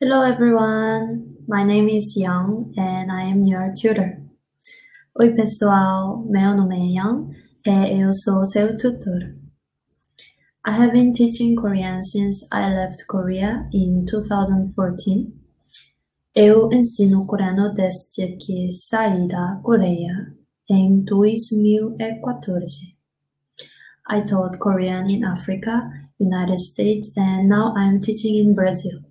Hello everyone, my name is Young and I am your tutor. Oi pessoal, meu nome é Young e eu sou seu tutor. I have been teaching Korean since I left Korea in 2014. Eu ensino coreano desde que saí da Coreia em 2014. I taught Korean in Africa, United States, and now I'm teaching in Brazil.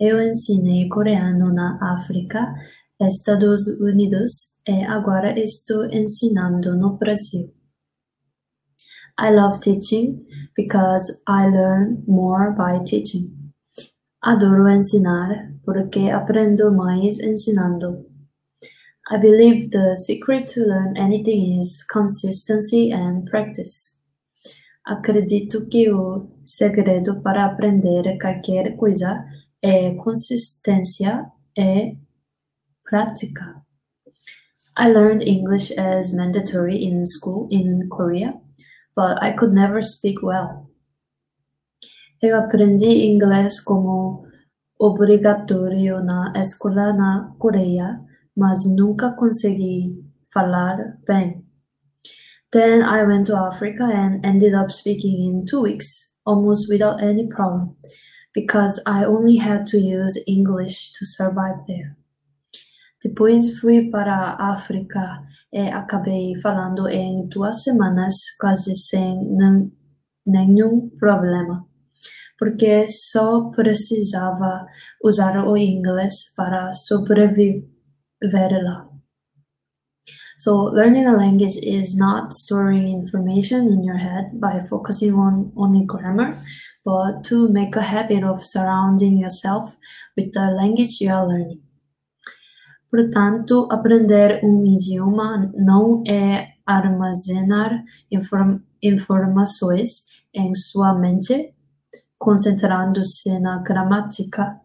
Eu ensinei coreano na África, Estados Unidos e agora estou ensinando no Brasil. I love teaching because I learn more by teaching. Adoro ensinar porque aprendo mais ensinando. I believe the secret to learn anything is consistency and practice. Acredito que o segredo para aprender qualquer coisa é consistência e prática. I learned English as mandatory in school in Korea, but I could never speak well. Eu aprendi inglês como obrigatório na escola na Coreia, mas nunca consegui falar bem. Then I went to Africa and ended up speaking in two weeks, almost without any problem because I only had to use English to survive there. Depois fui para a África e acabei falando em duas semanas quase sem nenhum problema, porque só precisava usar o inglês para sobreviver lá. So learning a language is not storing information in your head by focusing on only grammar, but to make a habit of surrounding yourself with the language you are learning. Portanto, aprender um idioma não é armazenar inform informações em sua mente, concentrando-se na gramática,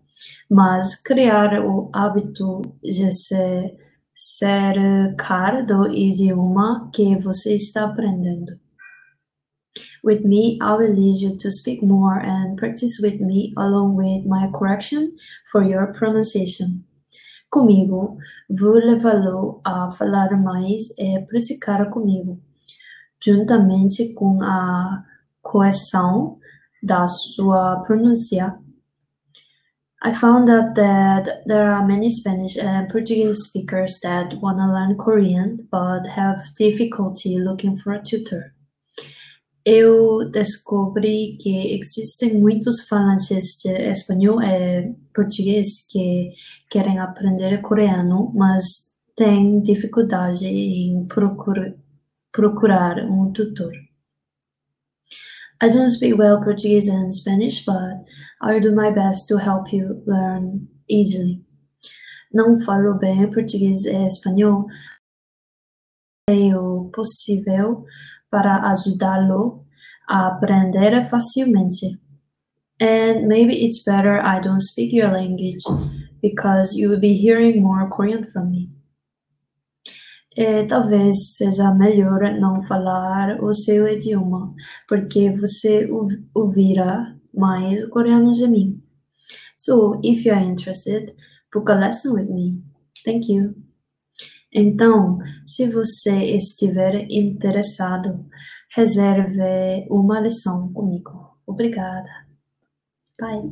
mas criar o hábito de se cercar do idioma que você está aprendendo. With me, I will lead you to speak more and practice with me along with my correction for your pronunciation. Comigo, vou levá-lo a falar mais e praticar comigo, juntamente com a correção da sua pronúncia I found out that there are many Spanish and Portuguese speakers that want to learn Korean but have difficulty looking for a tutor. Eu descobri que existem muitos falantes de espanhol e português que querem aprender coreano, mas têm dificuldade em procurar um tutor. I don't speak well Portuguese and Spanish, but I'll do my best to help you learn easily. Não falo bem português e espanhol. É o possível para ajudá-lo a aprender facilmente. And maybe it's better I don't speak your language because you will be hearing more Korean from me. É, talvez seja melhor não falar o seu idioma, porque você ouvirá mais coreano de mim. So, if you are interested, book a lesson with me. Thank you. Então, se você estiver interessado, reserve uma lição comigo. Obrigada. Bye.